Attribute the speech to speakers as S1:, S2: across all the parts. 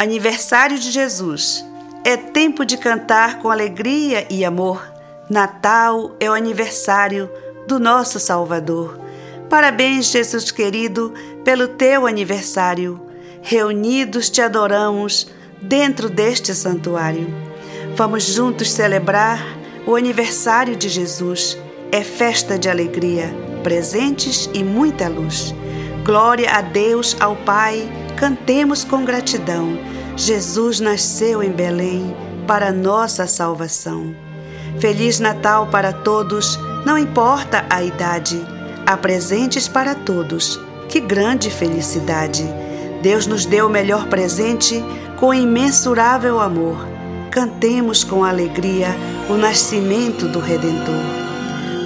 S1: Aniversário de Jesus. É tempo de cantar com alegria e amor. Natal é o aniversário do nosso Salvador. Parabéns, Jesus querido, pelo teu aniversário. Reunidos te adoramos dentro deste santuário. Vamos juntos celebrar o aniversário de Jesus. É festa de alegria, presentes e muita luz. Glória a Deus, ao Pai, cantemos com gratidão. Jesus nasceu em Belém para nossa salvação. Feliz Natal para todos, não importa a idade. Há presentes para todos. Que grande felicidade! Deus nos deu o melhor presente com imensurável amor. Cantemos com alegria o nascimento do Redentor.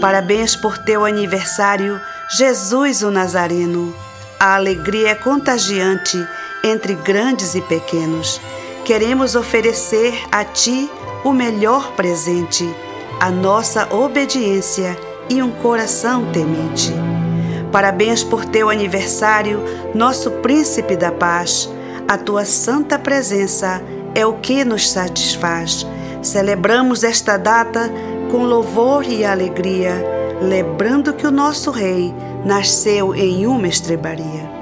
S1: Parabéns por teu aniversário, Jesus o Nazareno. A alegria é contagiante entre grandes e pequenos. Queremos oferecer a Ti o melhor presente, a nossa obediência e um coração temente. Parabéns por teu aniversário, nosso príncipe da paz. A tua santa presença é o que nos satisfaz. Celebramos esta data com louvor e alegria, lembrando que o nosso Rei nasceu em uma estrebaria.